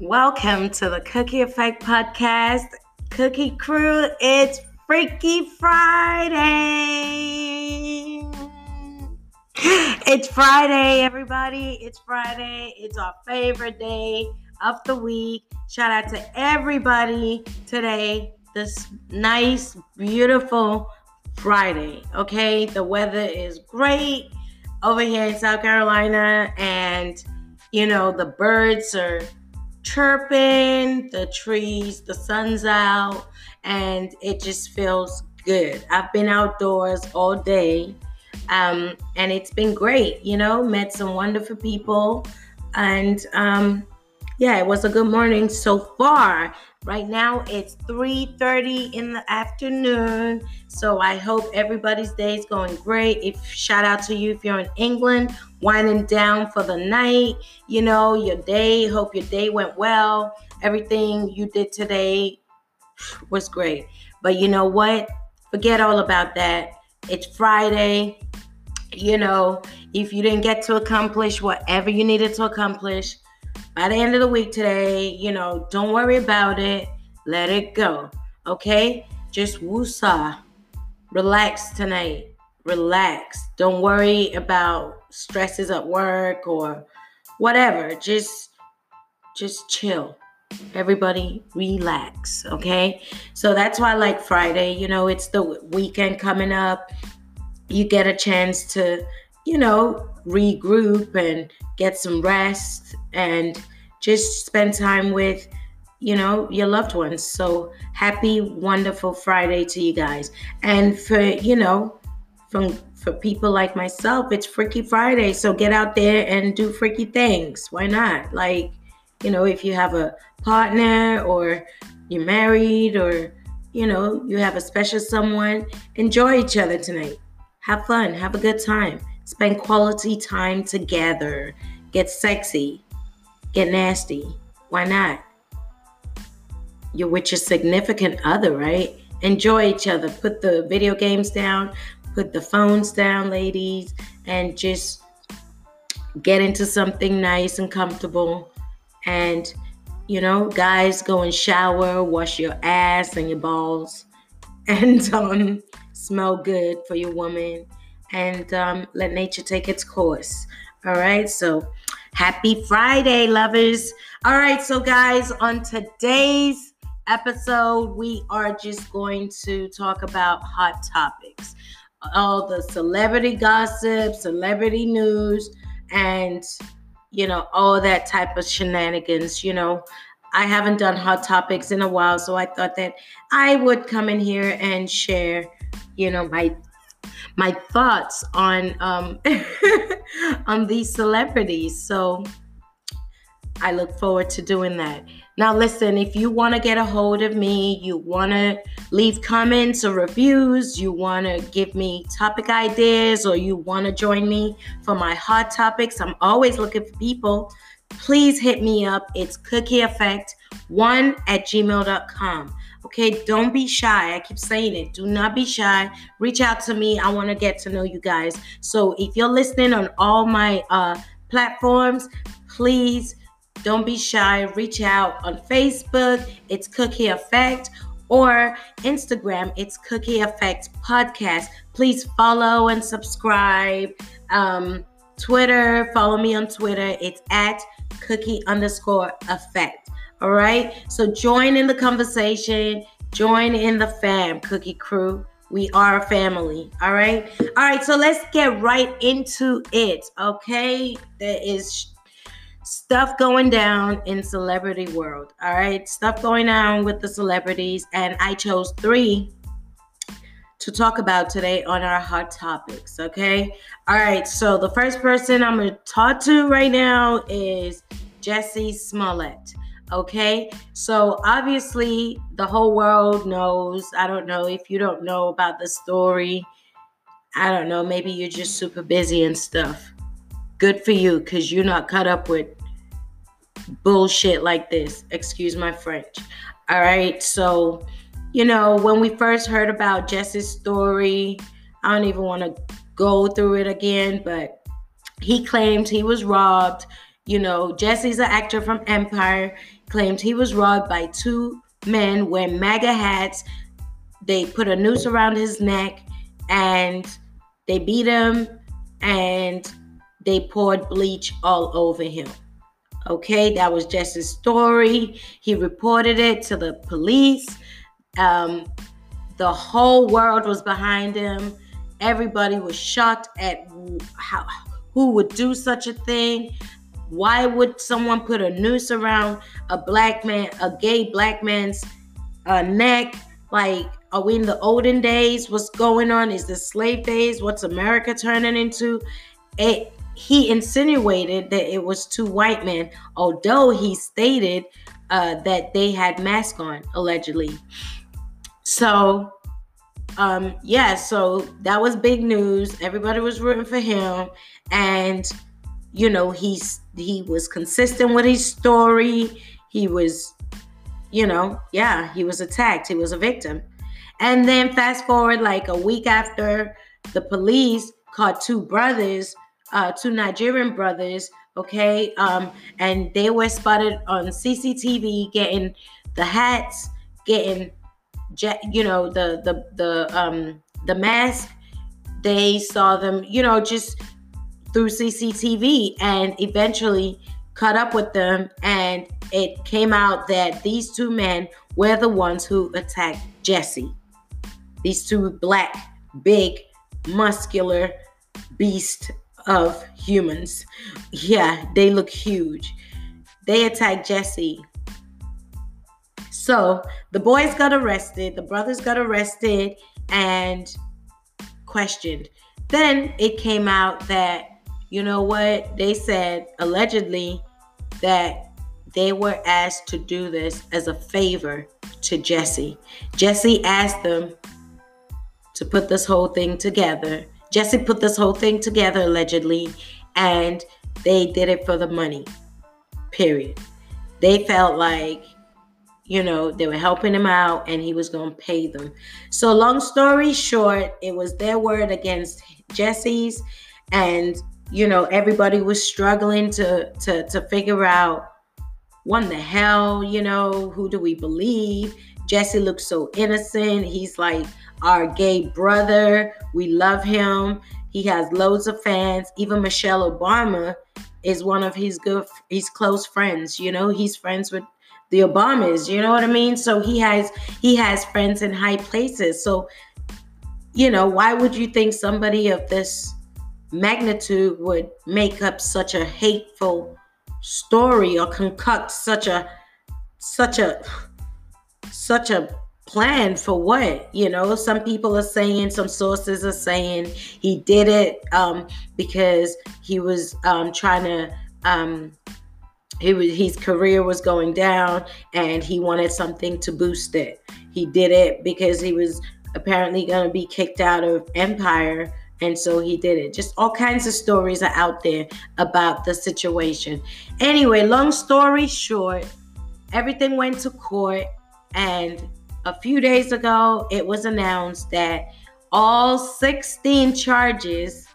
Welcome to the Cookie Effect Podcast. Cookie Crew, it's Freaky Friday. It's Friday, everybody. It's Friday. It's our favorite day of the week. Shout out to everybody today. This nice, beautiful Friday. Okay, the weather is great over here in South Carolina, and you know, the birds are chirping, the trees, the sun's out, and it just feels good. I've been outdoors all day, um, and it's been great. You know, met some wonderful people, and um, yeah, it was a good morning so far. Right now it's 3:30 in the afternoon. So I hope everybody's day is going great. If shout out to you if you're in England, winding down for the night, you know, your day, hope your day went well. Everything you did today was great. But you know what? Forget all about that. It's Friday. You know, if you didn't get to accomplish whatever you needed to accomplish, by the end of the week today, you know, don't worry about it. Let it go. Okay? Just woosah. Relax tonight. Relax. Don't worry about stresses at work or whatever. Just just chill. Everybody relax, okay? So that's why I like Friday. You know, it's the weekend coming up. You get a chance to, you know, regroup and get some rest and just spend time with you know your loved ones. So happy wonderful friday to you guys. And for you know from for people like myself it's freaky friday. So get out there and do freaky things. Why not? Like you know if you have a partner or you're married or you know you have a special someone enjoy each other tonight. Have fun. Have a good time spend quality time together get sexy get nasty. Why not? You're with your significant other, right? Enjoy each other. Put the video games down, put the phones down, ladies, and just get into something nice and comfortable. And, you know, guys, go and shower, wash your ass and your balls, and um, smell good for your woman, and um, let nature take its course. All right, so Happy Friday, lovers. All right, so guys, on today's episode, we are just going to talk about hot topics. All the celebrity gossip, celebrity news, and you know, all that type of shenanigans. You know, I haven't done hot topics in a while, so I thought that I would come in here and share, you know, my my thoughts on um, on these celebrities. So I look forward to doing that. Now, listen, if you want to get a hold of me, you want to leave comments or reviews, you want to give me topic ideas, or you want to join me for my hot topics, I'm always looking for people. Please hit me up. It's Cookie Effect one at gmail.com. Okay, don't be shy. I keep saying it. Do not be shy. Reach out to me. I want to get to know you guys. So if you're listening on all my uh, platforms, please don't be shy. Reach out on Facebook. It's Cookie Effect or Instagram. It's Cookie Effect Podcast. Please follow and subscribe. Um, Twitter, follow me on Twitter. It's at cookie underscore effect. All right. So join in the conversation. Join in the fam, Cookie Crew. We are a family. All right. All right. So let's get right into it. Okay. There is stuff going down in celebrity world. All right. Stuff going on with the celebrities. And I chose three to talk about today on our hot topics. Okay. All right. So the first person I'm going to talk to right now is Jesse Smollett. Okay, so obviously the whole world knows. I don't know if you don't know about the story. I don't know, maybe you're just super busy and stuff. Good for you, because you're not caught up with bullshit like this. Excuse my French. All right, so you know, when we first heard about Jussie's story, I don't even want to go through it again, but he claimed he was robbed. You know, Jesse's an actor from Empire claimed he was robbed by two men wearing MAGA hats. They put a noose around his neck and they beat him and they poured bleach all over him. Okay, that was just his story. He reported it to the police. Um, the whole world was behind him. Everybody was shocked at how who would do such a thing. Why would someone put a noose around a black man, a gay black man's uh, neck? Like, are we in the olden days? What's going on? Is this slave days? What's America turning into? It, he insinuated that it was two white men, although he stated uh, that they had masks on, allegedly. So, um, yeah, so that was big news. Everybody was rooting for him, and you know he's he was consistent with his story. He was, you know, yeah, he was attacked. He was a victim. And then fast forward like a week after the police caught two brothers, uh, two Nigerian brothers, okay, um, and they were spotted on CCTV getting the hats, getting you know the the the um the mask they saw them you know just through CCTV and eventually caught up with them. And it came out that these two men were the ones who attacked Jesse. These two black big muscular beast of humans. Yeah they look huge. They attacked Jesse. So the boys got arrested, the brothers got arrested and questioned. Then it came out that, you know what, they said allegedly that they were asked to do this as a favor to Jesse. Jesse asked them to put this whole thing together. Jesse put this whole thing together allegedly, and they did it for the money. Period. They felt like you know, they were helping him out and he was going to pay them. So, long story short, it was their word against Jesse's. And, you know, everybody was struggling to, to, to figure out what the hell, you know, who do we believe? Jesse looks so innocent. He's like our gay brother. We love him. He has loads of fans. Even Michelle Obama is one of his good, his close friends. You know, he's friends with the Obamas, you know what I mean? So he has he has friends in high places. So you know, why would you think somebody of this magnitude would make up such a hateful story or concoct such a such a such a plan for what you know some people are saying some sources are saying he did it um, because he was um, trying to um, he was his career was going down and he wanted something to boost it. He did it because he was apparently going to be kicked out of Empire and so he did it. Just all kinds of stories are out there about the situation. Anyway, long story short, everything went to court and a few days ago it was announced that all 16 charges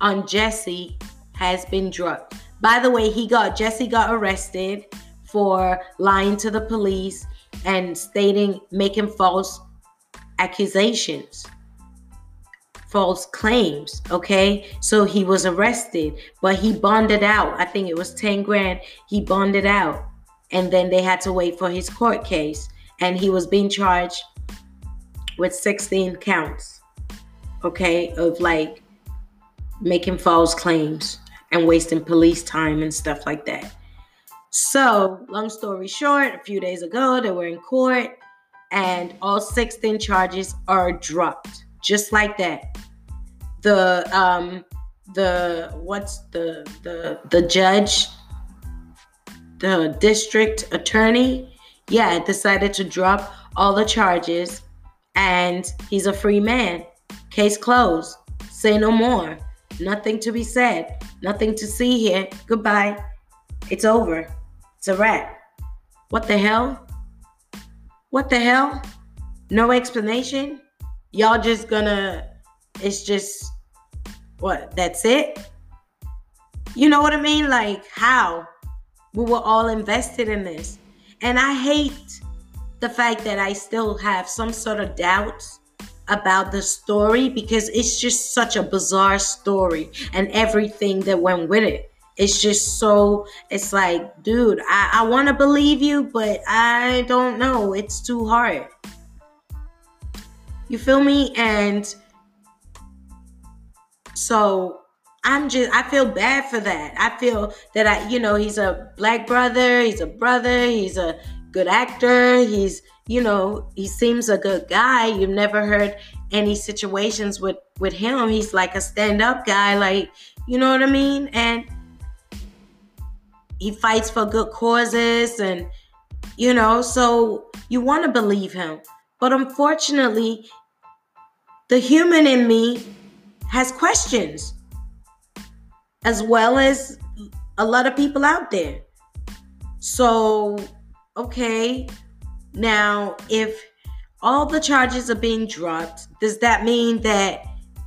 on Jesse has been dropped. By the way, he got Jesse got arrested for lying to the police and stating making false accusations false claims okay? So he was arrested but he bonded out. I think it was 10 grand. He bonded out. And then they had to wait for his court case. And he was being charged with 16 counts okay of like making false claims and wasting police time and stuff like that. So, long story short, a few days ago, they were in court and all 16 charges are dropped just like that. The um the what's the the the judge the district attorney yeah decided to drop all the charges and he's a free man case closed say no more Nothing to be said. Nothing to see here. Goodbye. It's over. It's a wrap. What the hell? What the hell? No explanation? Y'all just gonna, it's just, what, that's it? You know what I mean? Like, how? We were all invested in this. And I hate the fact that I still have some sort of doubts about the story because it's just such a bizarre story and everything that went with it. It's just so, it's like, dude, I, I want to believe you, but I don't know. It's too hard. You feel me? And so I'm just I feel bad for that. I feel that I you know, he's a black brother, he's a brother, he's a good actor, he's you know, he seems a good guy. You've never heard any situations with with him. He's like a stand-up guy like, you know what I mean? And he fights for good causes and you know, so you want to believe him. But unfortunately, the human in me has questions as well as a lot of people out there. So, okay, now if all the charges are being dropped, does that mean that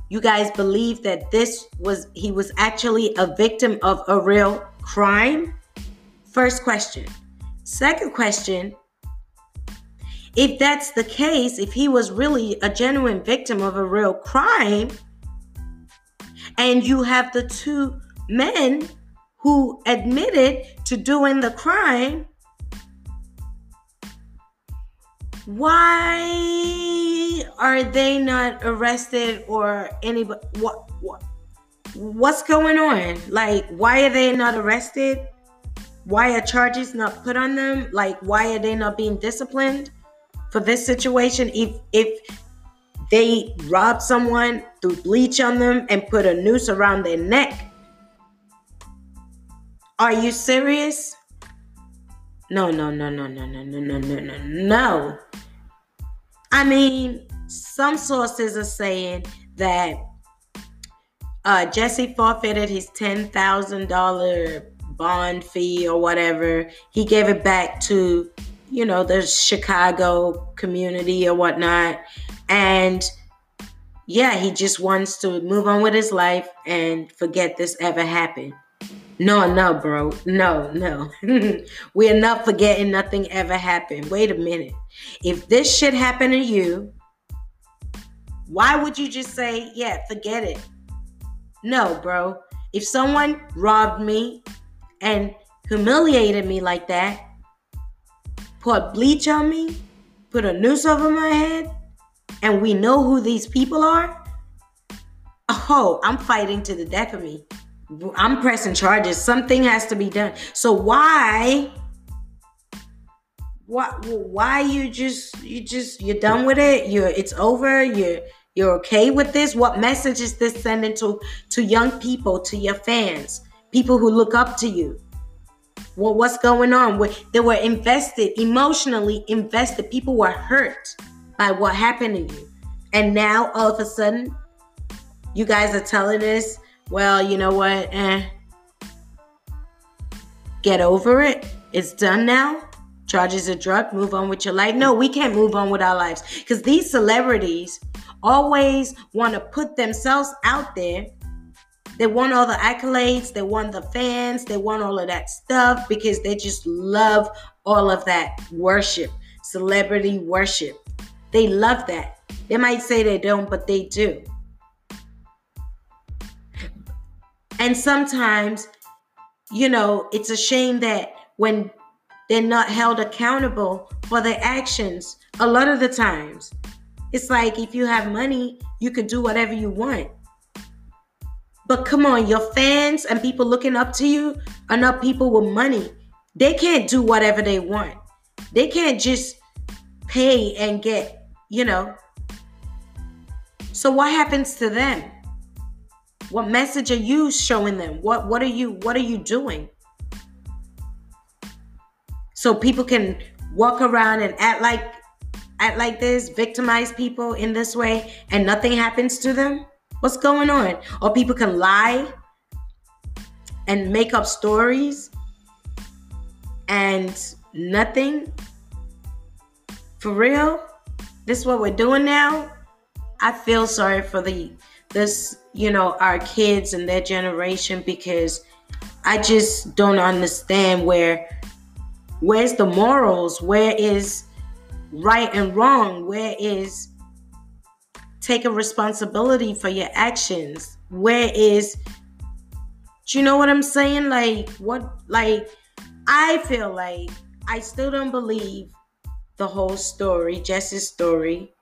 you guys believe that this was he was actually a victim of a real crime? First question. Second question, if that's the case, if he was really a genuine victim of a real crime, and you have the two men who admitted to doing the crime, why are they not arrested or anybody? What, what, what's going on? Like, why are they not arrested? Why are charges not put on them? Like, why are they not being disciplined for this situation? If if they robbed someone, threw bleach on them, and put a noose around their neck. Are you serious? No, no, no, no, no, no, no, no, no, no, no. I mean, some sources are saying that uh, Jesse forfeited his $10,000 bond fee or whatever. He gave it back to, you know, the Chicago community or whatnot. And yeah, he just wants to move on with his life and forget this ever happened. No, no, bro. No, no. we are not forgetting nothing ever happened. Wait a minute. If this shit happened to you, why would you just say, yeah, forget it? No, bro. If someone robbed me and humiliated me like that, put bleach on me, put a noose over my head, and we know who these people are, oh, I'm fighting to the death of me. I'm pressing charges. Something has to be done. So why why why you just you just you're done with it? You're it's over. You're you're okay with this? What message is this sending to to young people, to your fans, people who look up to you? Well, what's going on? They were invested, emotionally invested. People were hurt by what happened to you. And now all of a sudden, you guys are telling us, well, you know what? Eh. Get over it. It's done now. Charges are dropped. Move on with your life. No, we can't move on with our lives because these celebrities always want to put themselves out there. They want all the accolades, they want the fans, they want all of that stuff because they just love all of that worship, celebrity worship. They love that. They might say they don't, but they do. And sometimes, you know, it's a shame that when they're not held accountable for their actions, a lot of the times, it's like if you have money, you can do whatever you want. But come on, your fans and people looking up to you are not people with money. They can't do whatever they want. They can't just pay and get, you know. So what happens to them? What message are you showing them? What what are you what are you doing? So people can walk around and act like act like this, victimize people in this way and nothing happens to them? What's going on? Or people can lie and make up stories and nothing for real? This is what we're doing now? I feel sorry for the this, you know, our kids and their generation because I just don't understand where where's the morals? Where is right and wrong? Where is taking responsibility for your actions? Where is do you know what I'm saying? Like what like I feel like I still don't believe the whole story, Jesse's story,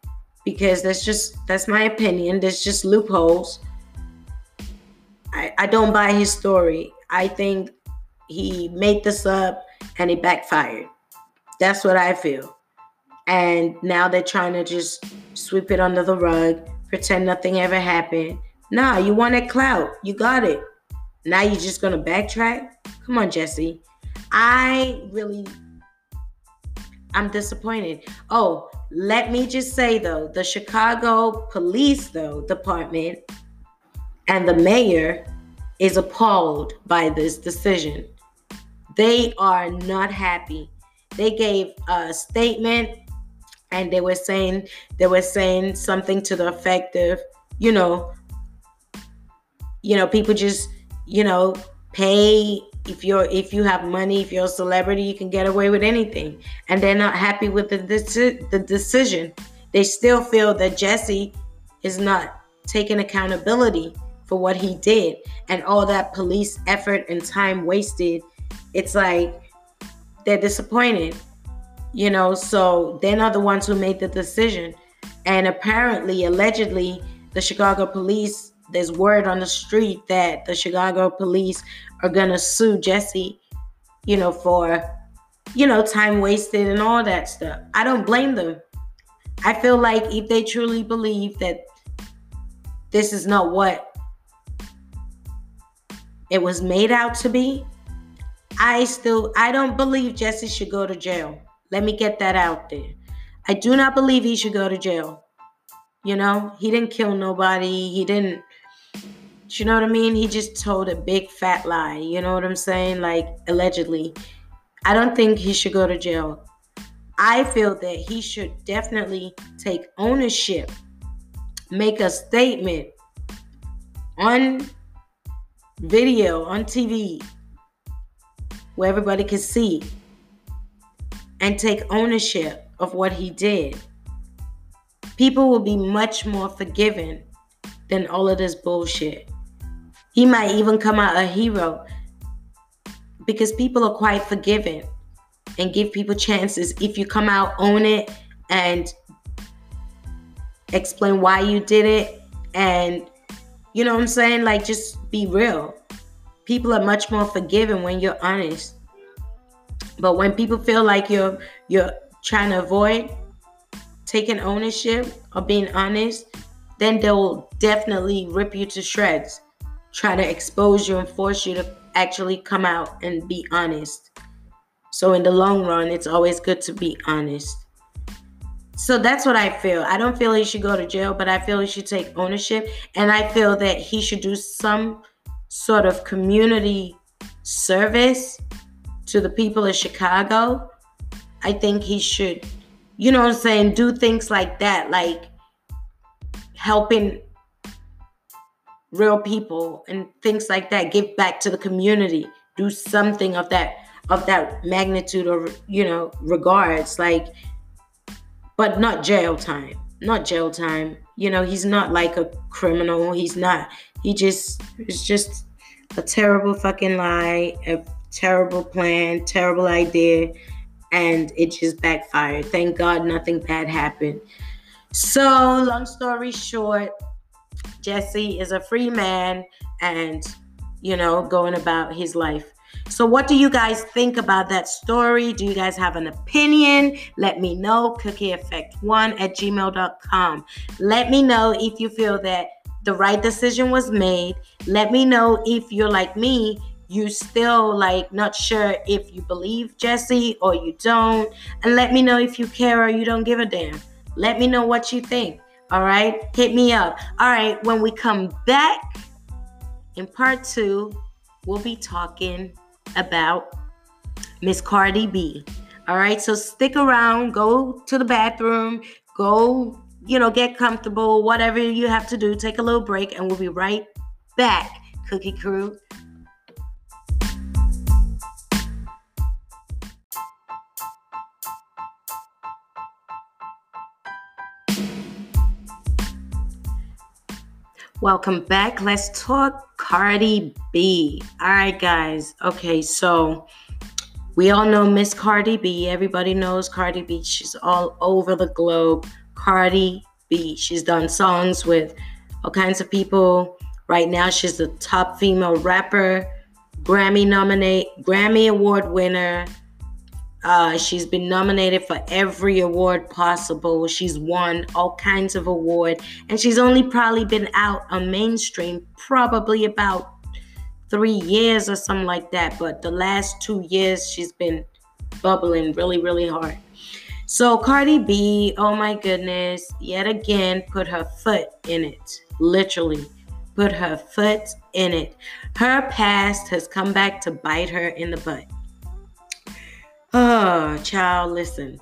because that's just that's my opinion. There's just loopholes. I, I don't buy his story. I think he made this up and it backfired. That's what I feel. And now they're trying to just sweep it under the rug, pretend nothing ever happened. Nah, you wanted clout. You got it. Now you're just gonna backtrack? Come on, Jesse. I really I'm disappointed. Oh, let me just say though, the Chicago Police though department and the mayor is appalled by this decision. They are not happy. They gave a statement and they were saying they were saying something to the effect of, you know, you know, people just, you know, pay if you're if you have money, if you're a celebrity, you can get away with anything. And they're not happy with the deci- the decision. They still feel that Jesse is not taking accountability for what he did and all that police effort and time wasted it's like they're disappointed you know so they're not the ones who made the decision. And apparently allegedly the chicago police there's word on the street that the chicago police are gonna sue jesse you know for you know time wasted and all that stuff. I don't blame them. I feel like if they truly believe that this is not what it was made out to be, I still I don't believe Jesse should go to jail. Let me get that out there. I do not believe he should go to jail. You know, he didn't kill nobody. He didn't you know what I mean? He just told a big fat lie. You know what I'm saying? Like allegedly. I don't think he should go to jail. I feel that he should definitely take ownership, make a statement on video on TV where everybody can see and take ownership of what he did, people will be much more forgiving than all of this bullshit. He might even come out a hero because people are quite forgiving and give people chances if you come out, own it, and explain why you did it and you know what I'm saying? Like, just be real. People are much more forgiving when you're honest. But when people feel like you're you're trying to avoid taking ownership or being honest, then they'll definitely rip you to shreds. Try to expose you and force you to actually come out and be honest. So in the long run, it's always good to be honest. So that's what I feel. I don't feel he should go to jail, but I feel he should take ownership. And I feel that he should do some sort of community service to the people of Chicago. I think he should, you know what I'm saying, do things like that, like helping real people and things like that, give back to the community, do something of that of that magnitude or you know regards like but not jail time. Not jail time. You know, he's not like a criminal. He's not. He just it's just a terrible fucking lie, a terrible plan, terrible idea, and it just backfired. Thank God nothing bad happened. So, long story short, Jesse is a free man and, you know, going about his life. So, what do you guys think about that story? Do you guys have an opinion? Let me know. CookieEffect1 at gmail.com. Let me know if you feel that the right decision was made. Let me know if you're like me, you still like not sure if you believe Jesse or you don't. And let me know if you care or you don't give a damn. Let me know what you think. All right, hit me up. All right, when we come back in part two, we'll be talking about Miss Cardi B. All right, so stick around, go to the bathroom, go, you know, get comfortable, whatever you have to do, take a little break, and we'll be right back, Cookie Crew. Welcome back. Let's talk Cardi B. All right, guys. Okay, so we all know Miss Cardi B. Everybody knows Cardi B. She's all over the globe. Cardi B. She's done songs with all kinds of people. Right now, she's the top female rapper, Grammy nominate, Grammy Award winner. Uh, she's been nominated for every award possible. She's won all kinds of award, and she's only probably been out on mainstream probably about three years or something like that. But the last two years, she's been bubbling really, really hard. So Cardi B, oh my goodness, yet again put her foot in it. Literally put her foot in it. Her past has come back to bite her in the butt. Oh, child, listen.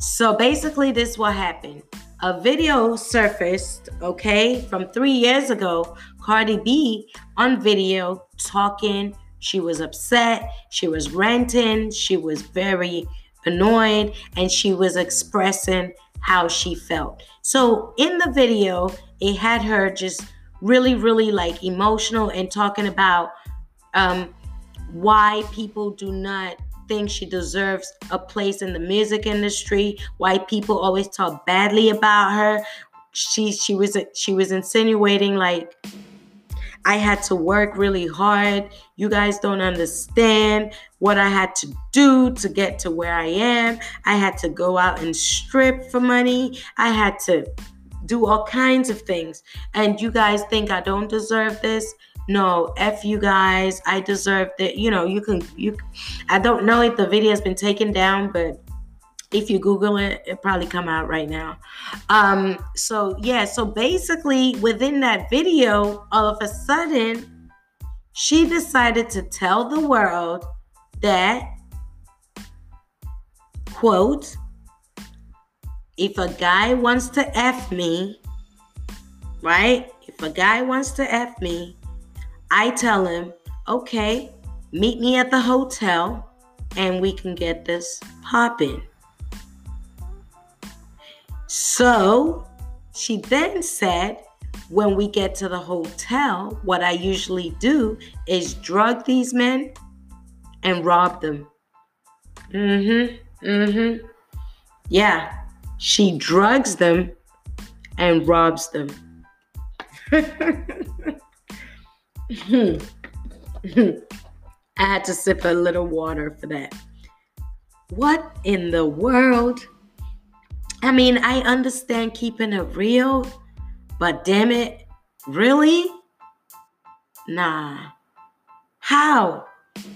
So basically, this what happened. A video surfaced, okay, from three years ago. Cardi B on video talking. She was upset. She was ranting. She was very annoyed, and she was expressing how she felt. So in the video, it had her just really, really like emotional and talking about um, why people do not think she deserves a place in the music industry, why people always talk badly about her. She she was she was insinuating like I had to work really hard. You guys don't understand what I had to do to get to where I am. I had to go out and strip for money. I had to do all kinds of things. And you guys think I don't deserve this? No, F you guys. I deserve that. You know, you can, you, I don't know if the video has been taken down, but if you google it it probably come out right now um so yeah so basically within that video all of a sudden she decided to tell the world that quote if a guy wants to F me, right? If a guy wants to F me, I tell him, okay, meet me at the hotel and we can get this popping. So she then said, when we get to the hotel, what I usually do is drug these men and rob them. Mm hmm. Mm hmm. Yeah. She drugs them and robs them. I had to sip a little water for that. What in the world? I mean, I understand keeping it real, but damn it, really? Nah. How?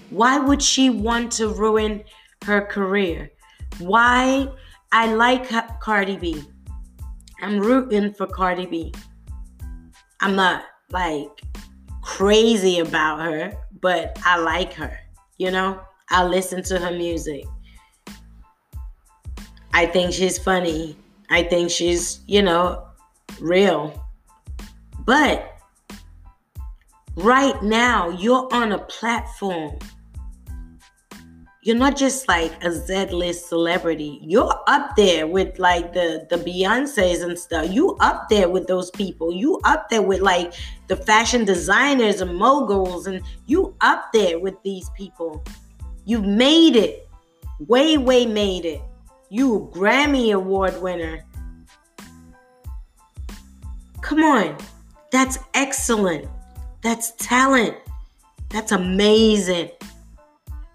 Why would she want to ruin her career? Why I like Cardi B. I'm rooting for Cardi B. I'm not like crazy about her, but I like her. You know, I listen to her music. I think she's funny. I think she's, you know, real. But right now, you're on a platform you're not just like a Z-list celebrity. You're up there with like the the Beyonces and stuff. You up there with those people. You up there with like the fashion designers and moguls, and you up there with these people. You've made it. Way, way made it. You Grammy Award winner. Come on. That's excellent. That's talent. That's amazing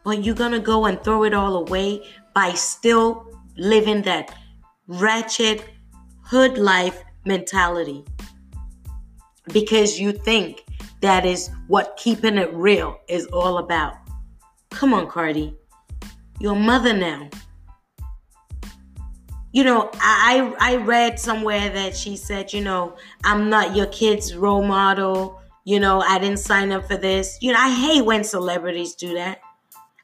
but you're gonna go and throw it all away by still living that wretched hood life mentality because you think that is what keeping it real is all about. Come on, Cardi. Your mother now. You know, I I read somewhere that she said, you know, I'm not your kid's role model. You know, I didn't sign up for this. You know, I hate when celebrities do that.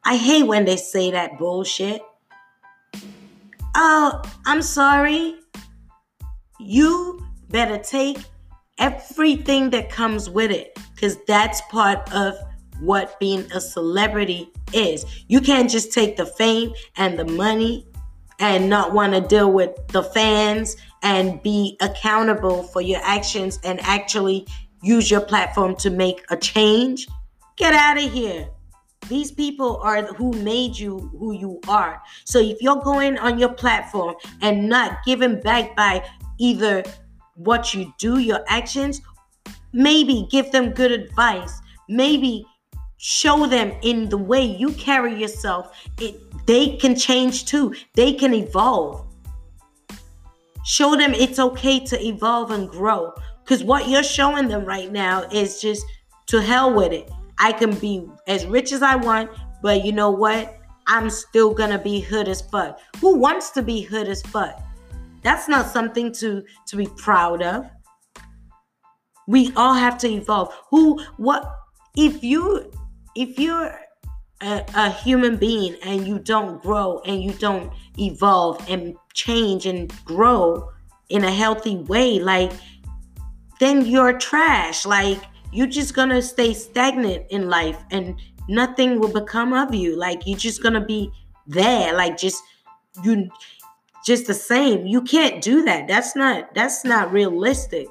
I hate when they say that bullshit. Oh, I'm sorry. You better take everything that comes with it because that's part of what being a celebrity is. You can't just take the fame and the money and not want to deal with the fans and be accountable for your actions and actually use your platform to make a change, get out of here. These people are who made you who you are. So if you're going on your platform and not giving back by either what you do, your actions, maybe give them good advice. Maybe show them in the way you carry yourself. It, they can change too. They can evolve. Show them it's okay to evolve and grow. Because what you're showing them right now is just to hell with it. I can be as rich as I want, but you know what? I'm still gonna be hood as fuck. Who wants to be hood as fuck? That's not something to to be proud of. We all have to evolve. Who what if you if you're a, a human being and you don't grow and you don't evolve and change and grow in a healthy way, like then you're trash. Like you're just gonna stay stagnant in life and nothing will become of you. Like you're just gonna be there, like just you just the same. You can't do that. That's not that's not realistic.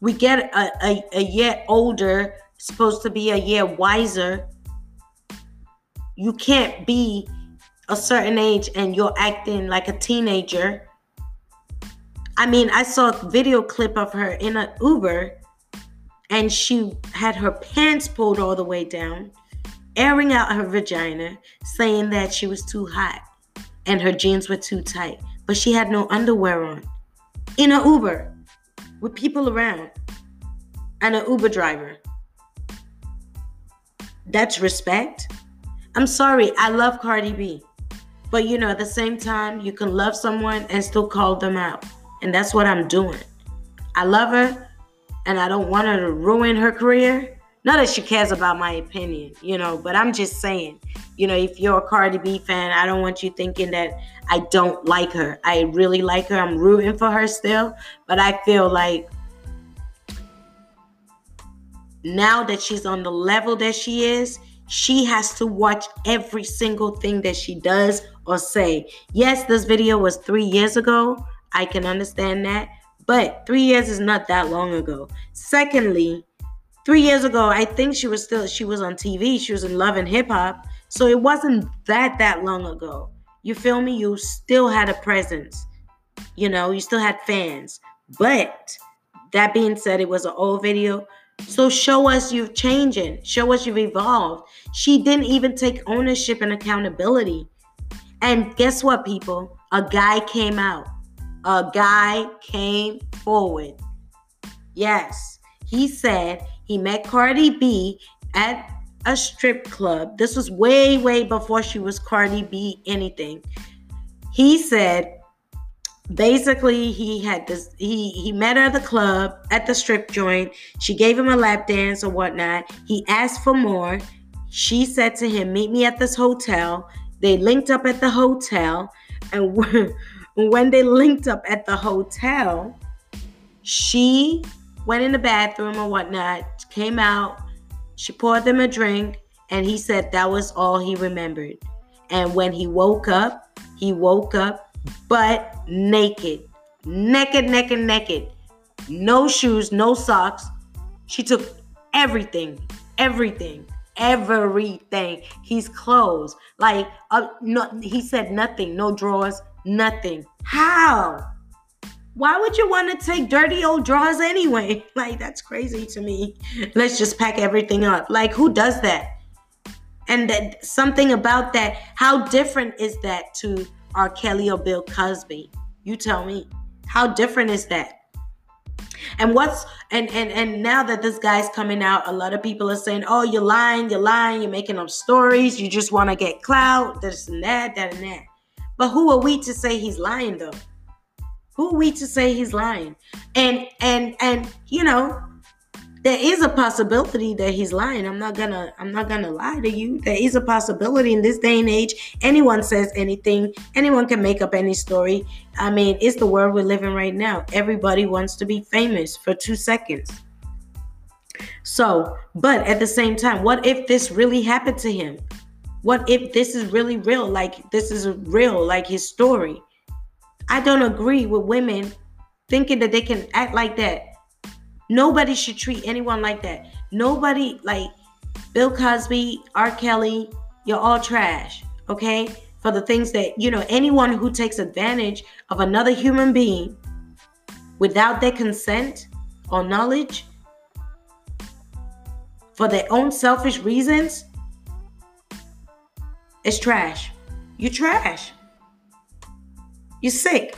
We get a, a, a year older, supposed to be a year wiser. You can't be a certain age and you're acting like a teenager. I mean, I saw a video clip of her in an Uber and she had her pants pulled all the way down, airing out her vagina, saying that she was too hot and her jeans were too tight, but she had no underwear on. In an Uber with people around and an Uber driver. That's respect. I'm sorry, I love Cardi B. But you know, at the same time, you can love someone and still call them out. And that's what I'm doing. I love her and I don't want her to ruin her career. Not that she cares about my opinion, you know, but I'm just saying, you know, if you're a Cardi B fan, I don't want you thinking that I don't like her. I really like her. I'm rooting for her still, but I feel like now that she's on the level that she is, she has to watch every single thing that she does or say. Yes, this video was three years ago. I can understand that. But three years is not that long ago. Secondly, three years ago, I think she was still she was on TV. She was in Love and Hip Hop, so it wasn't that that long ago. You feel me? You still had a presence. You know, you still had fans. But that being said, it was an old video. So show us you've changing. Show us you've evolved. She didn't even take ownership and accountability. And guess what, people? A guy came out a guy came forward. Yes, he said he met Cardi B at a strip club. This was way, way before she was Cardi B anything. He said basically he had this he he met her at the club at the strip joint she gave him a lap dance or whatnot he asked for more she said to him meet me at this hotel they linked up at the hotel and when they linked up at the hotel, she went in the bathroom or whatnot, came out, she poured them a drink, and he said that was all he remembered. And when he woke up, he woke up butt naked. Naked, naked, naked. No shoes, no socks. She took everything, everything, everything. He's clothes. Like, uh, no, he said nothing, no drawers, Nothing. How? Why would you want to take dirty old drawers anyway? Like, that's crazy to me. Let's just pack everything up. Like, who does that? And that something about that, how different is that to R. Kelly or Bill Cosby? You tell me. How different is that? And what's and and and now that this guy's coming out, a lot of people are saying, "Oh, you're lying, you're lying, you're making up stories, you just want to get clout, this and that, that and that." But who are we to say he's lying though? Who are we to say he's lying? And and and you know, there is a possibility that he's lying. I'm not gonna I'm not gonna lie to you. There is a possibility in this day and age. Anyone says anything, anyone can make up any story. I mean, it's the world we're living right now. Everybody wants to be famous for two seconds. So, but at the same time, what if this really happened to him? What if this is really real? Like this is real, like his story. I don't agree with women thinking that they can act like that. Nobody should treat anyone like that. Nobody like Bill Cosby, R. Kelly, you're all trash, okay? For the things that, you know, anyone who takes advantage of another human being without their consent or knowledge for their own selfish reasons is trash. You trash. You're sick.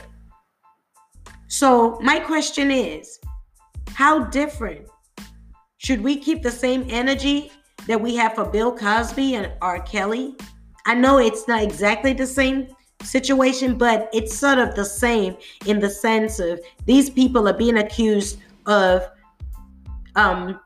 So, my question is how different should we keep the same energy that we have for Bill Cosby and R. Kelly? I know it's not exactly the same situation, but it's sort of the same in the sense of these people are being accused of um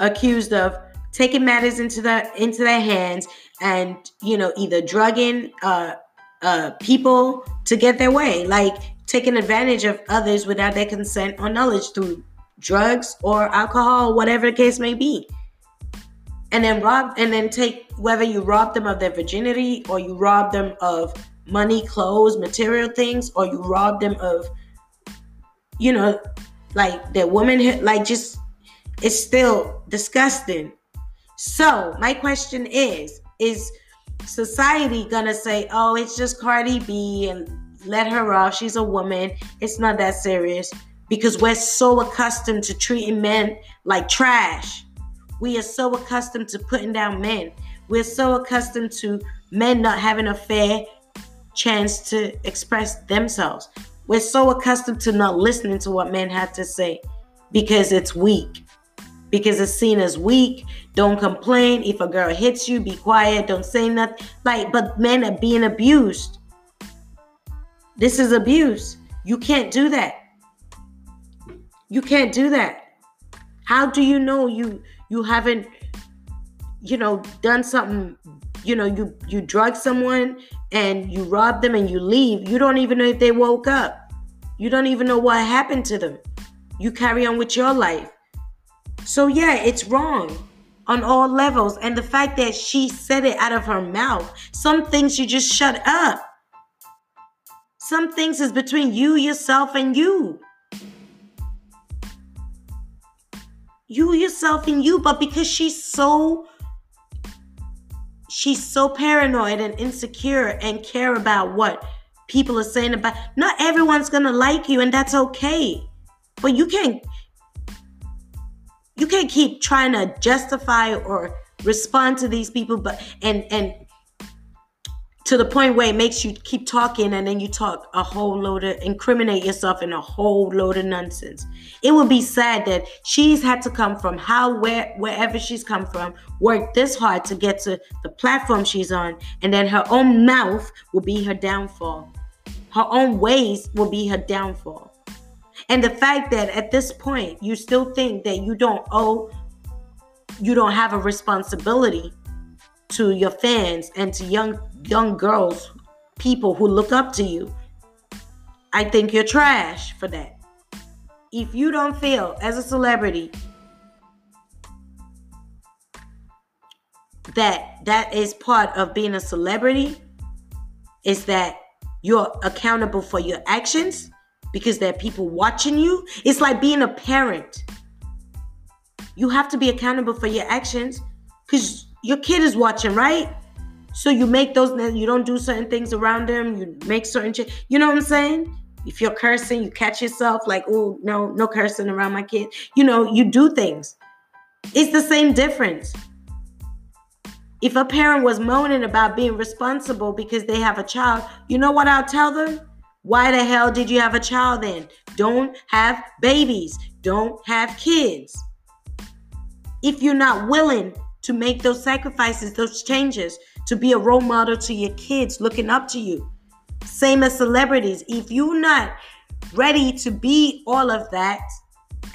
accused of taking matters into the into their hands and you know either drugging uh uh people to get their way like taking advantage of others without their consent or knowledge through drugs or alcohol whatever the case may be and then rob and then take whether you rob them of their virginity or you rob them of money clothes material things or you rob them of you know like their woman like just it's still disgusting. So, my question is is society gonna say, oh, it's just Cardi B and let her off? She's a woman. It's not that serious because we're so accustomed to treating men like trash. We are so accustomed to putting down men. We're so accustomed to men not having a fair chance to express themselves. We're so accustomed to not listening to what men have to say because it's weak because it's seen as weak. Don't complain. If a girl hits you, be quiet. Don't say nothing. Like, but men are being abused. This is abuse. You can't do that. You can't do that. How do you know you you haven't you know done something you know you you drug someone and you rob them and you leave you don't even know if they woke up you don't even know what happened to them you carry on with your life so, yeah, it's wrong on all levels. And the fact that she said it out of her mouth, some things you just shut up. Some things is between you, yourself, and you. You, yourself, and you. But because she's so she's so paranoid and insecure and care about what people are saying about not everyone's gonna like you and that's okay but you can't you can't keep trying to justify or respond to these people but and and to the point where it makes you keep talking and then you talk a whole load of incriminate yourself in a whole load of nonsense. It would be sad that she's had to come from how where wherever she's come from work this hard to get to the platform she's on and then her own mouth will be her downfall. Her own ways will be her downfall and the fact that at this point you still think that you don't owe, you don't have a responsibility to your fans and to young young girls, people who look up to you. I think you're trash for that. If you don't feel as a celebrity that that is part of being a celebrity is that you're accountable for your actions because there are people watching you. It's like being a parent. You have to be accountable for your actions because your kid is watching, right? So you make those, you don't do certain things around them. You make certain, ch- you know what I'm saying? If you're cursing, you catch yourself like, oh, no, no cursing around my kid. You know, you do things. It's the same difference. If a parent was moaning about being responsible because they have a child, you know what I'll tell them? Why the hell did you have a child then? Don't have babies. Don't have kids. If you're not willing to make those sacrifices, those changes, to be a role model to your kids looking up to you. Same as celebrities. If you're not ready to be all of that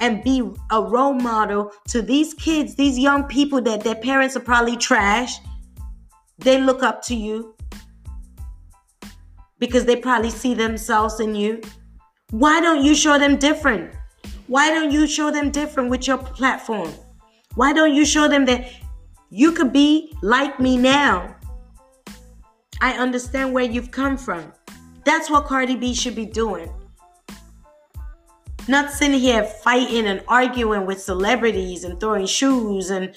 and be a role model to these kids, these young people that their parents are probably trash, they look up to you because they probably see themselves in you. Why don't you show them different? Why don't you show them different with your platform? Why don't you show them that you could be like me now? I understand where you've come from. That's what Cardi B should be doing. Not sitting here fighting and arguing with celebrities and throwing shoes and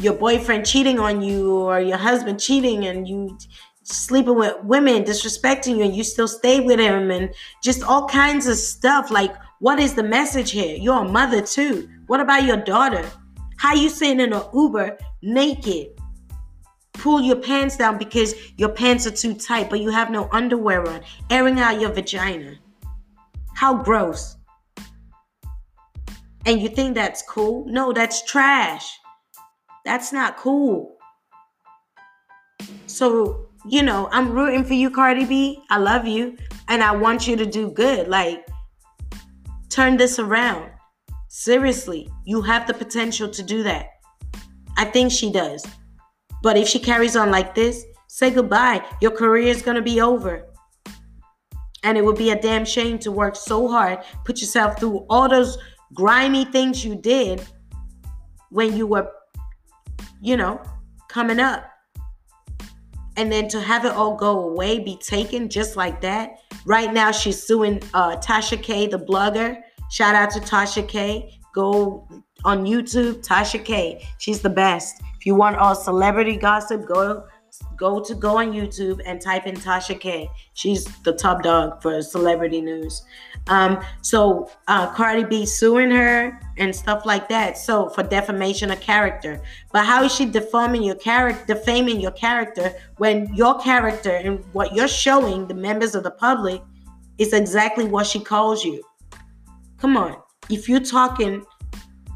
your boyfriend cheating on you or your husband cheating and you sleeping with women, disrespecting you, and you still stay with him, and just all kinds of stuff. Like, what is the message here? You're a mother too. What about your daughter? How you sitting in an Uber naked? Pull your pants down because your pants are too tight, but you have no underwear on, airing out your vagina. How gross. And you think that's cool? No, that's trash. That's not cool. So you know, I'm rooting for you, Cardi B. I love you. And I want you to do good. Like, turn this around. Seriously, you have the potential to do that. I think she does. But if she carries on like this, say goodbye. Your career is going to be over. And it would be a damn shame to work so hard, put yourself through all those grimy things you did when you were, you know, coming up and then to have it all go away, be taken just like that. Right now, she's suing uh, Tasha K, the blogger. Shout out to Tasha K. Go on YouTube, Tasha K. She's the best. If you want all celebrity gossip, go go to go on YouTube and type in Tasha K. She's the top dog for celebrity news. Um, so uh, Cardi B suing her and stuff like that. So for defamation of character. But how is she defaming your character, defaming your character when your character and what you're showing the members of the public is exactly what she calls you? Come on. If you're talking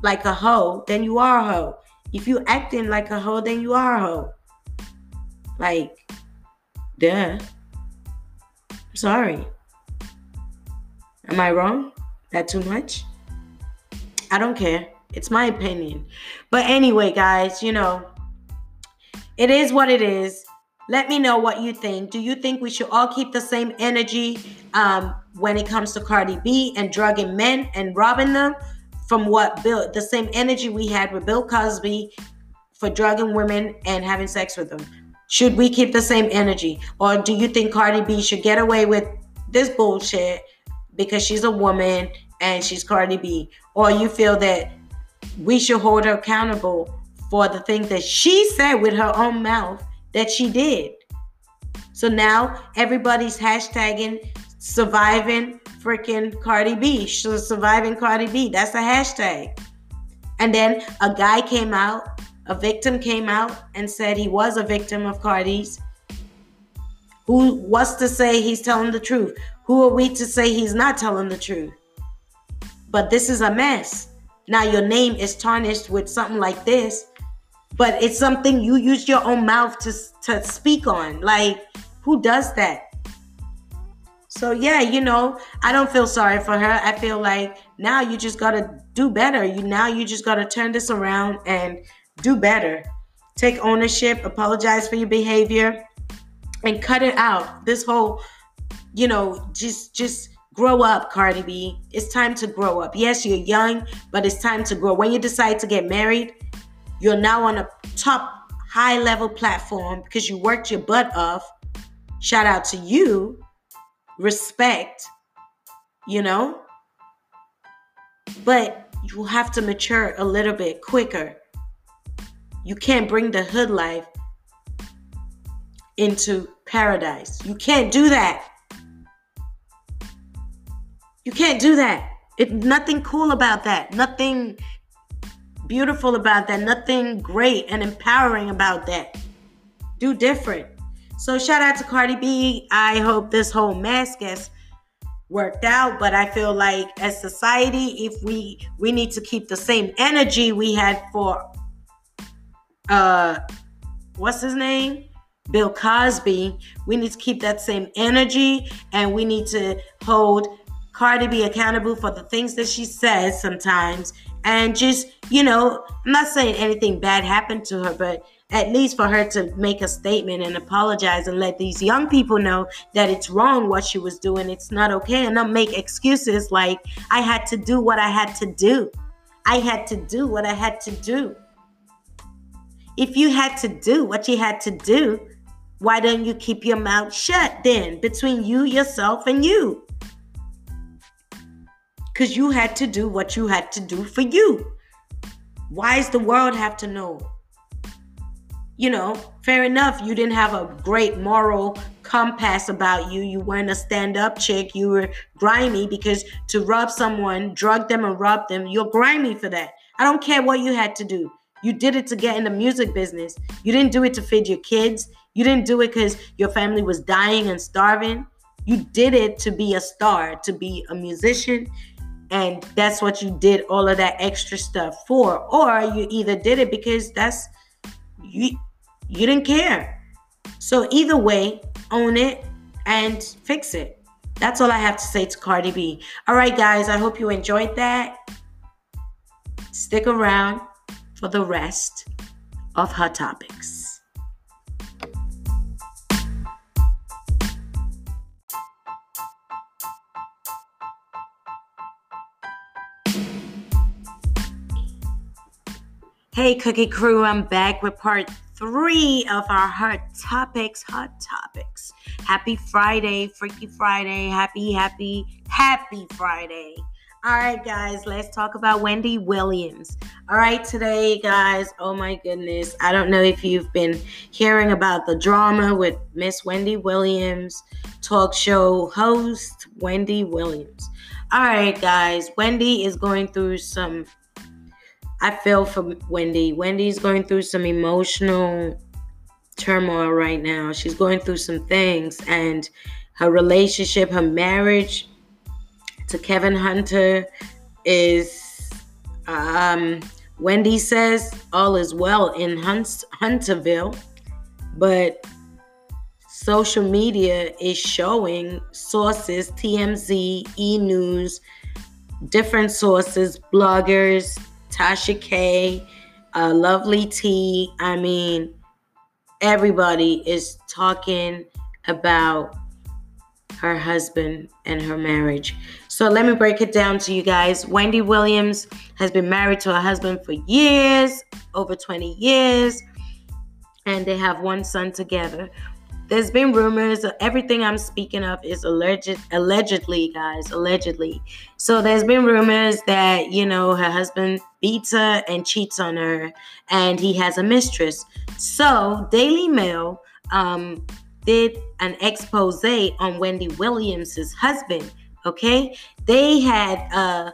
like a hoe, then you are a hoe. If you acting like a hoe, then you are a hoe. Like, duh. I'm sorry. Am I wrong? That too much? I don't care. It's my opinion. But anyway, guys, you know, it is what it is. Let me know what you think. Do you think we should all keep the same energy um, when it comes to Cardi B and drugging men and robbing them from what Bill, the same energy we had with Bill Cosby for drugging women and having sex with them? Should we keep the same energy? Or do you think Cardi B should get away with this bullshit because she's a woman and she's Cardi B? Or you feel that we should hold her accountable for the things that she said with her own mouth that she did? So now everybody's hashtagging surviving freaking Cardi B. surviving Cardi B. That's a hashtag. And then a guy came out a victim came out and said he was a victim of Cardi's. Who what's to say he's telling the truth? Who are we to say he's not telling the truth? But this is a mess. Now your name is tarnished with something like this, but it's something you use your own mouth to to speak on. Like who does that? So yeah, you know, I don't feel sorry for her. I feel like now you just got to do better. You now you just got to turn this around and do better. Take ownership, apologize for your behavior, and cut it out. This whole, you know, just just grow up, Cardi B. It's time to grow up. Yes, you're young, but it's time to grow. When you decide to get married, you're now on a top high level platform because you worked your butt off. Shout out to you. Respect, you know? But you have to mature a little bit quicker. You can't bring the hood life into paradise. You can't do that. You can't do that. It nothing cool about that. Nothing beautiful about that. Nothing great and empowering about that. Do different. So shout out to Cardi B. I hope this whole mess gets worked out but i feel like as society if we we need to keep the same energy we had for uh what's his name? Bill Cosby. We need to keep that same energy and we need to hold Cardi B accountable for the things that she says sometimes and just, you know, I'm not saying anything bad happened to her, but at least for her to make a statement and apologize and let these young people know that it's wrong what she was doing. It's not okay and not make excuses like I had to do what I had to do. I had to do what I had to do. If you had to do what you had to do, Why don't you keep your mouth shut then between you, yourself, and you? Because you had to do what you had to do for you. Why does the world have to know? You know, fair enough, you didn't have a great moral compass about you. You weren't a stand up chick. You were grimy because to rub someone, drug them, and rub them, you're grimy for that. I don't care what you had to do. You did it to get in the music business. You didn't do it to feed your kids. You didn't do it because your family was dying and starving. You did it to be a star, to be a musician. And that's what you did all of that extra stuff for. Or you either did it because that's you you didn't care. So either way, own it and fix it. That's all I have to say to Cardi B. All right, guys, I hope you enjoyed that. Stick around for the rest of Hot Topics. Hey, Cookie Crew, I'm back with part three of our Hot Topics. Hot Topics. Happy Friday, Freaky Friday. Happy, happy, happy Friday. All right, guys, let's talk about Wendy Williams. All right, today, guys, oh my goodness. I don't know if you've been hearing about the drama with Miss Wendy Williams, talk show host Wendy Williams. All right, guys, Wendy is going through some. I feel for Wendy. Wendy's going through some emotional turmoil right now. She's going through some things, and her relationship, her marriage, to Kevin Hunter is um, Wendy says all is well in Hunt- Hunterville, but social media is showing sources TMZ, E News, different sources, bloggers, Tasha K, uh, Lovely T. I mean, everybody is talking about her husband and her marriage. So let me break it down to you guys. Wendy Williams has been married to her husband for years, over 20 years, and they have one son together. There's been rumors. Everything I'm speaking of is alleged, allegedly, guys, allegedly. So there's been rumors that you know her husband beats her and cheats on her, and he has a mistress. So Daily Mail um, did an expose on Wendy Williams's husband. Okay, they had uh,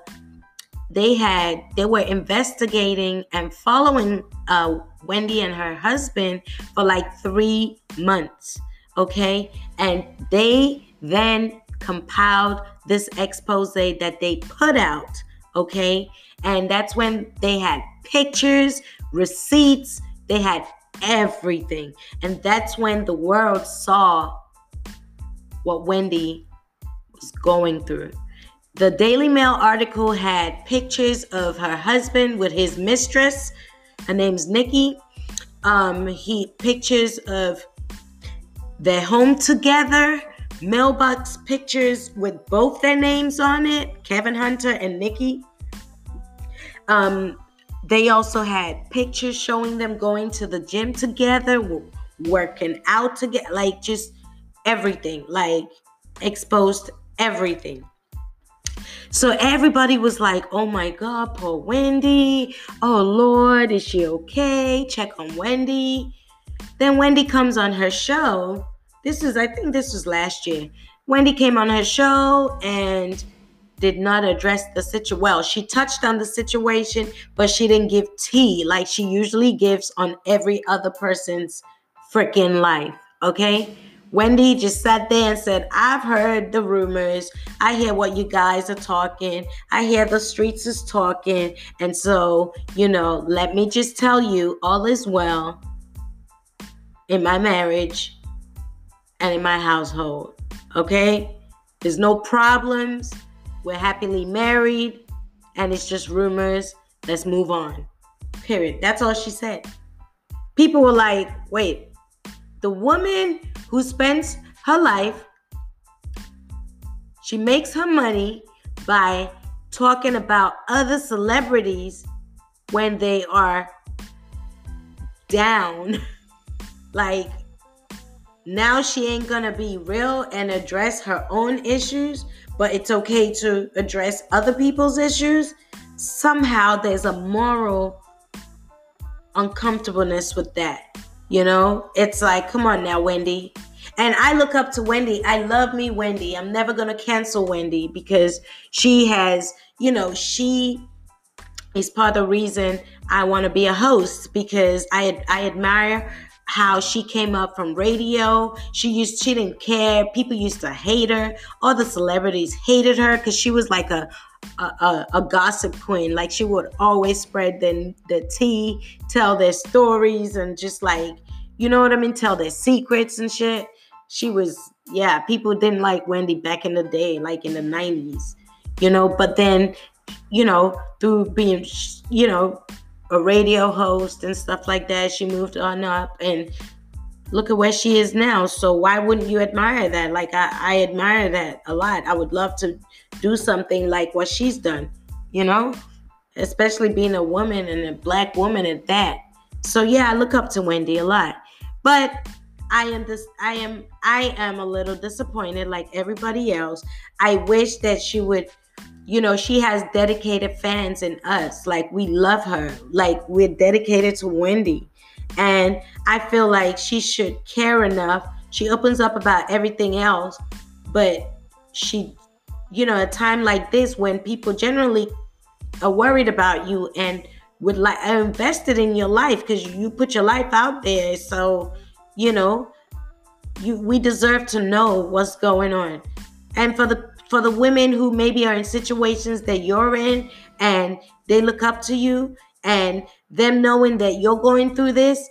they had they were investigating and following uh, Wendy and her husband for like three months. Okay, and they then compiled this expose that they put out. Okay, and that's when they had pictures, receipts, they had everything. And that's when the world saw what Wendy was going through. The Daily Mail article had pictures of her husband with his mistress. Her name's Nikki. Um, he pictures of their home together, mailbox pictures with both their names on it, Kevin Hunter and Nikki. Um, they also had pictures showing them going to the gym together, working out together, like just everything, like exposed everything. So everybody was like, oh my God, poor Wendy. Oh Lord, is she okay? Check on Wendy. Then Wendy comes on her show. This is, I think this was last year. Wendy came on her show and did not address the situation. Well, she touched on the situation, but she didn't give tea like she usually gives on every other person's freaking life. Okay? Wendy just sat there and said, I've heard the rumors. I hear what you guys are talking. I hear the streets is talking. And so, you know, let me just tell you all is well in my marriage and in my household. Okay? There's no problems. We're happily married, and it's just rumors. Let's move on. Period. That's all she said. People were like, wait, the woman who spends her life, she makes her money by talking about other celebrities when they are down, like now she ain't gonna be real and address her own issues, but it's okay to address other people's issues. Somehow there's a moral uncomfortableness with that. You know, it's like, come on now, Wendy. And I look up to Wendy. I love me, Wendy. I'm never going to cancel Wendy because she has, you know, she is part of the reason I want to be a host because I I admire how she came up from radio. She used she didn't care. People used to hate her. All the celebrities hated her because she was like a a, a a, gossip queen. Like she would always spread the the tea, tell their stories, and just like you know what I mean, tell their secrets and shit. She was yeah. People didn't like Wendy back in the day, like in the nineties, you know. But then, you know, through being you know a radio host and stuff like that. She moved on up and look at where she is now. So why wouldn't you admire that? Like I, I admire that a lot. I would love to do something like what she's done, you know? Especially being a woman and a black woman at that. So yeah, I look up to Wendy a lot. But I am this I am I am a little disappointed like everybody else. I wish that she would you know, she has dedicated fans in us. Like we love her. Like we're dedicated to Wendy. And I feel like she should care enough. She opens up about everything else, but she, you know, a time like this when people generally are worried about you and would like are invested in your life because you put your life out there. So, you know, you we deserve to know what's going on. And for the for the women who maybe are in situations that you're in and they look up to you and them knowing that you're going through this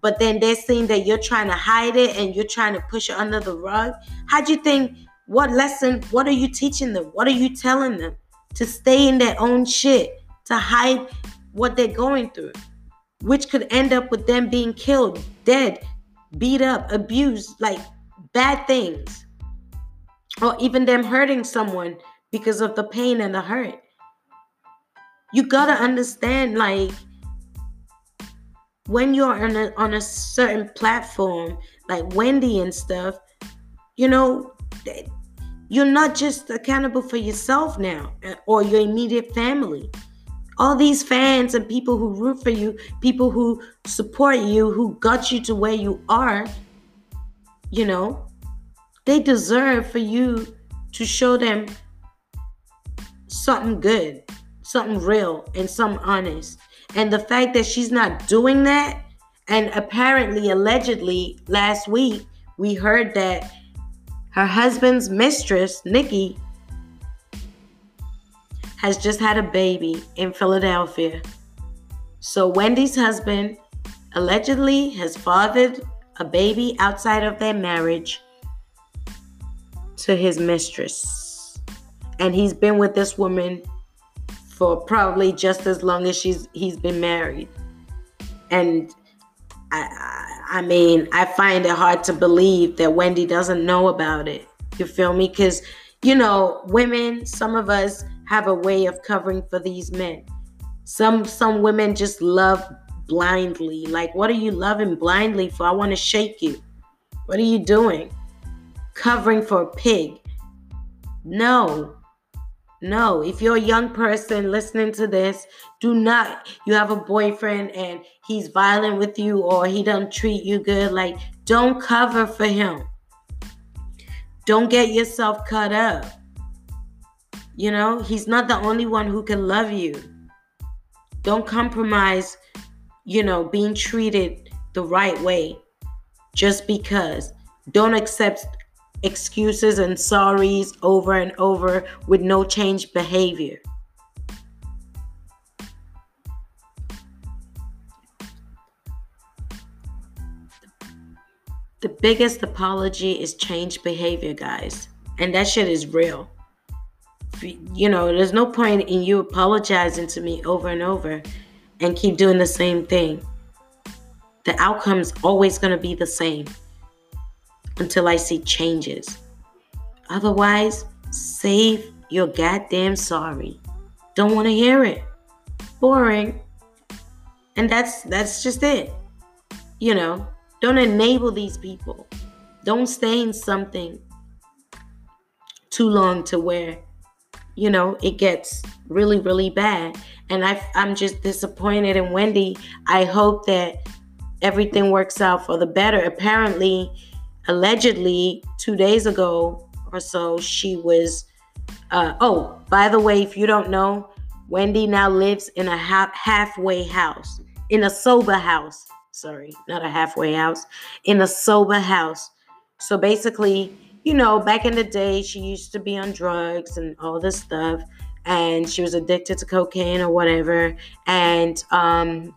but then they're seeing that you're trying to hide it and you're trying to push it under the rug. How do you think what lesson what are you teaching them? What are you telling them to stay in their own shit to hide what they're going through which could end up with them being killed dead beat up abused like bad things? Or even them hurting someone because of the pain and the hurt. You gotta understand, like, when you're on a, on a certain platform, like Wendy and stuff, you know, you're not just accountable for yourself now uh, or your immediate family. All these fans and people who root for you, people who support you, who got you to where you are, you know, they deserve for you to show them something good, something real, and something honest. And the fact that she's not doing that, and apparently, allegedly, last week, we heard that her husband's mistress, Nikki, has just had a baby in Philadelphia. So, Wendy's husband allegedly has fathered a baby outside of their marriage to his mistress. And he's been with this woman for probably just as long as she's he's been married. And I I mean, I find it hard to believe that Wendy doesn't know about it. You feel me? Cuz you know, women, some of us have a way of covering for these men. Some some women just love blindly. Like, what are you loving blindly for? I want to shake you. What are you doing? covering for a pig. No. No, if you're a young person listening to this, do not you have a boyfriend and he's violent with you or he doesn't treat you good, like don't cover for him. Don't get yourself cut up. You know, he's not the only one who can love you. Don't compromise, you know, being treated the right way just because. Don't accept excuses and sorries over and over with no change behavior. The biggest apology is change behavior, guys. And that shit is real. You know, there's no point in you apologizing to me over and over and keep doing the same thing. The outcome's always going to be the same until I see changes. Otherwise, save your goddamn sorry. Don't want to hear it. Boring. And that's that's just it. You know, don't enable these people. don't stay in something too long to where you know it gets really really bad and I, i'm just disappointed in wendy i hope that everything works out for the better apparently allegedly two days ago or so she was uh, oh by the way if you don't know wendy now lives in a ha- halfway house in a sober house sorry not a halfway house in a sober house so basically you know, back in the day, she used to be on drugs and all this stuff, and she was addicted to cocaine or whatever. And um,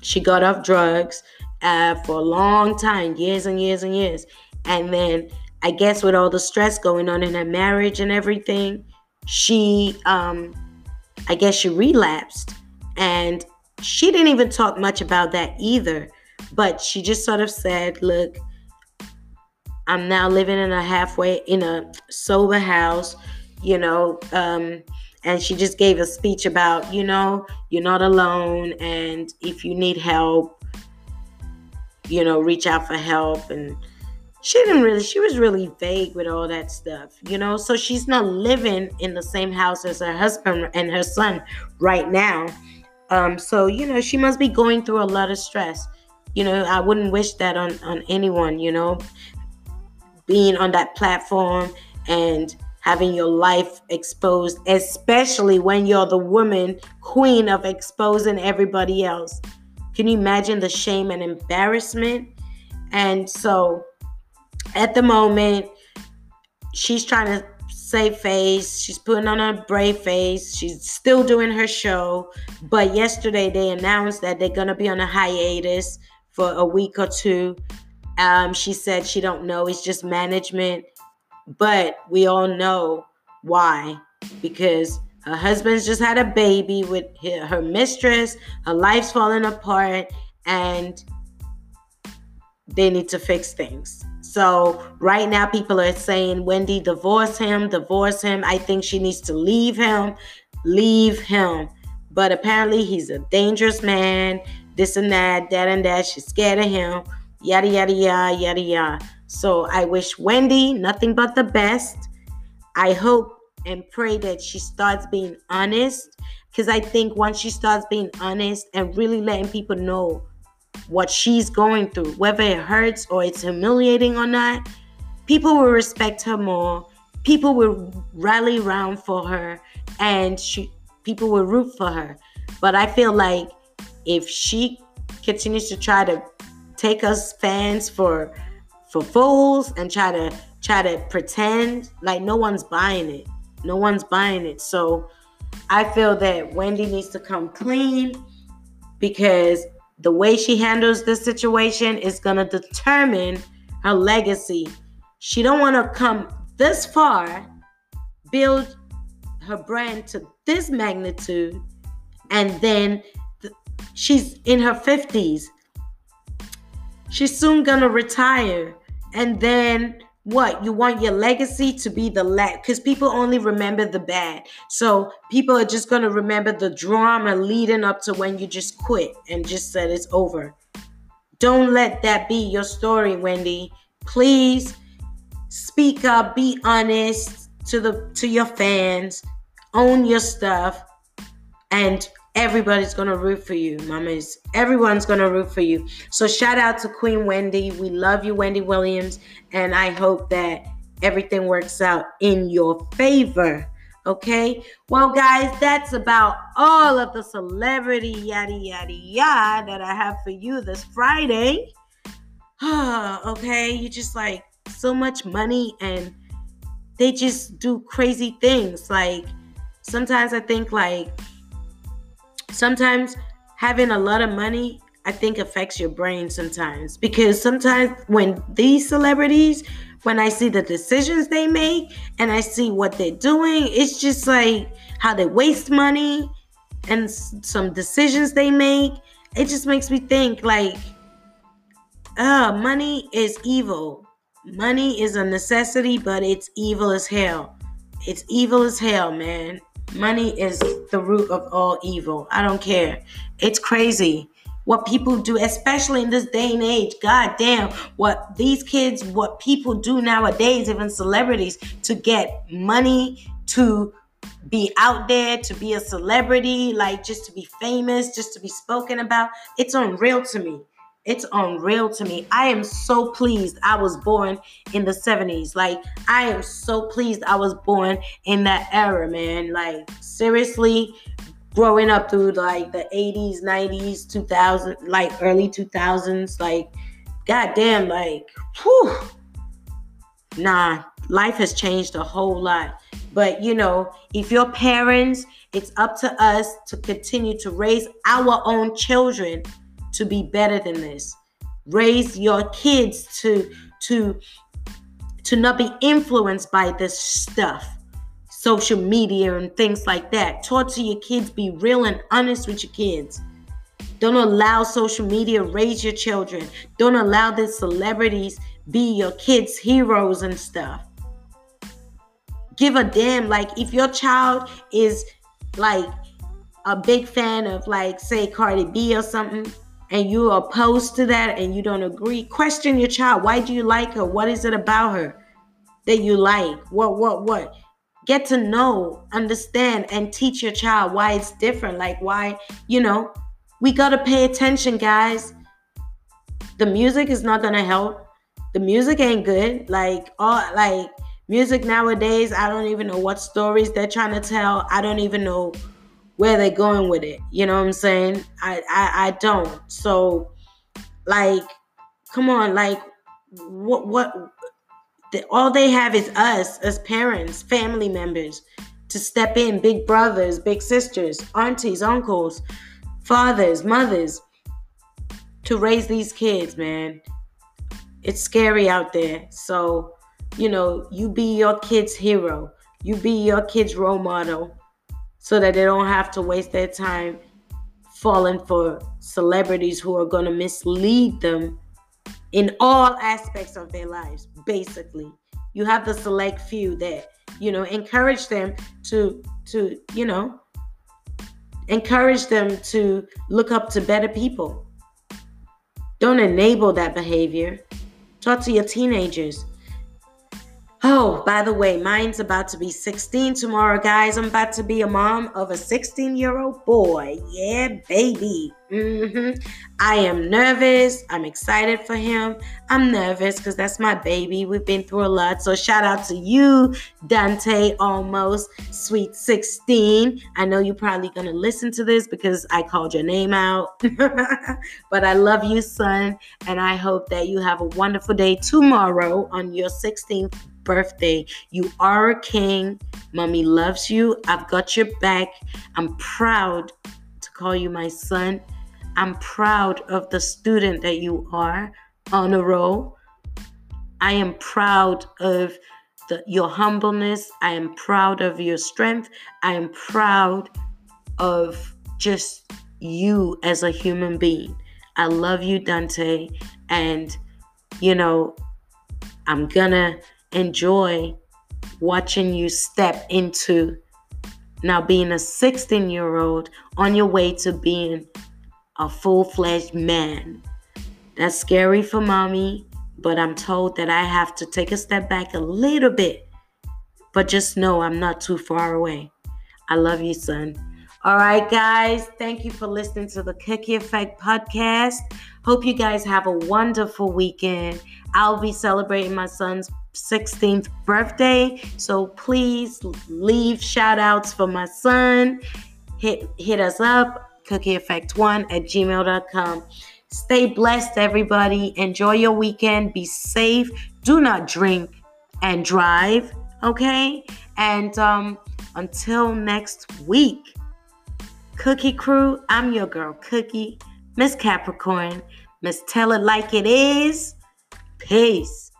she got off drugs uh, for a long time, years and years and years. And then I guess with all the stress going on in her marriage and everything, she, um, I guess she relapsed. And she didn't even talk much about that either. But she just sort of said, look, I'm now living in a halfway in a sober house, you know. Um, and she just gave a speech about, you know, you're not alone, and if you need help, you know, reach out for help. And she didn't really, she was really vague with all that stuff, you know. So she's not living in the same house as her husband and her son right now. Um, so you know, she must be going through a lot of stress. You know, I wouldn't wish that on on anyone. You know, being on that platform and having your life exposed, especially when you're the woman queen of exposing everybody else. Can you imagine the shame and embarrassment? And so at the moment, she's trying to save face. She's putting on a brave face. She's still doing her show. But yesterday they announced that they're going to be on a hiatus for a week or two um, she said she don't know. It's just management. But we all know why. Because her husband's just had a baby with her mistress. Her life's falling apart. And they need to fix things. So right now, people are saying, Wendy, divorce him, divorce him. I think she needs to leave him, leave him. But apparently, he's a dangerous man, this and that, that and that. She's scared of him yada, yada, yada, yada, yada. So I wish Wendy nothing but the best. I hope and pray that she starts being honest because I think once she starts being honest and really letting people know what she's going through, whether it hurts or it's humiliating or not, people will respect her more. People will rally around for her and she people will root for her. But I feel like if she continues to try to take us fans for for fools and try to try to pretend like no one's buying it. No one's buying it. So I feel that Wendy needs to come clean because the way she handles this situation is going to determine her legacy. She don't want to come this far, build her brand to this magnitude and then th- she's in her 50s She's soon gonna retire. And then what? You want your legacy to be the la because people only remember the bad. So people are just gonna remember the drama leading up to when you just quit and just said it's over. Don't let that be your story, Wendy. Please speak up, be honest to the to your fans, own your stuff, and everybody's gonna root for you, mamas. Everyone's gonna root for you. So shout out to Queen Wendy. We love you, Wendy Williams, and I hope that everything works out in your favor. Okay. Well, guys, that's about all of the celebrity yada yada yada that I have for you this Friday. okay, you just like so much money and they just do crazy things. Like sometimes I think like sometimes having a lot of money I think affects your brain sometimes because sometimes when these celebrities, when I see the decisions they make and I see what they're doing, it's just like how they waste money and some decisions they make. It just makes me think like, uh, money is evil. Money is a necessity, but it's evil as hell. It's evil as hell, man. Money is the root of all evil. I don't care. It's crazy. what people do, especially in this day and age. God damn, what these kids, what people do nowadays, even celebrities, to get money, to be out there, to be a celebrity, like just to be famous, just to be spoken about. It's unreal to me. It's unreal to me. I am so pleased I was born in the 70s. Like, I am so pleased I was born in that era, man. Like, seriously, growing up through like the 80s, 90s, 2000, like early 2000s, like, goddamn, like, whew. Nah, life has changed a whole lot. But you know, if your parents, it's up to us to continue to raise our own children to be better than this. Raise your kids to to to not be influenced by this stuff social media and things like that. Talk to your kids, be real and honest with your kids. Don't allow social media raise your children. Don't allow the celebrities be your kids' heroes and stuff. Give a damn. Like, if your child is like a big fan of, like, say, Cardi B or something, and you're opposed to that and you don't agree, question your child. Why do you like her? What is it about her that you like? What, what, what? Get to know, understand, and teach your child why it's different. Like, why, you know, we got to pay attention, guys. The music is not going to help. The music ain't good. Like, all, like, music nowadays, I don't even know what stories they're trying to tell. I don't even know where they're going with it. You know what I'm saying? I I, I don't. So like come on, like what what the, all they have is us as parents, family members to step in, big brothers, big sisters, aunties, uncles, fathers, mothers to raise these kids, man. It's scary out there. So, you know, you be your kid's hero. You be your kid's role model so that they don't have to waste their time falling for celebrities who are going to mislead them in all aspects of their lives basically. You have the select few that you know encourage them to to you know encourage them to look up to better people. Don't enable that behavior. Talk to your teenagers Oh, by the way, mine's about to be 16 tomorrow, guys. I'm about to be a mom of a 16 year old boy. Yeah, baby. Mm-hmm. I am nervous. I'm excited for him. I'm nervous because that's my baby. We've been through a lot. So, shout out to you, Dante, almost sweet 16. I know you're probably going to listen to this because I called your name out. but I love you, son. And I hope that you have a wonderful day tomorrow on your 16th birthday. You are a king. Mommy loves you. I've got your back. I'm proud to call you my son. I'm proud of the student that you are on a roll. I am proud of the, your humbleness. I am proud of your strength. I am proud of just you as a human being. I love you, Dante. And, you know, I'm gonna enjoy watching you step into now being a 16 year old on your way to being a full fledged man. That's scary for mommy, but I'm told that I have to take a step back a little bit. But just know I'm not too far away. I love you, son. All right, guys. Thank you for listening to the Cookie Effect podcast. Hope you guys have a wonderful weekend. I'll be celebrating my son's 16th birthday. So please leave shout outs for my son. Hit hit us up, cookieeffect1 at gmail.com. Stay blessed, everybody. Enjoy your weekend. Be safe. Do not drink and drive. Okay? And um, until next week, Cookie Crew, I'm your girl, Cookie, Miss Capricorn. Miss Tell It Like It Is. Peace.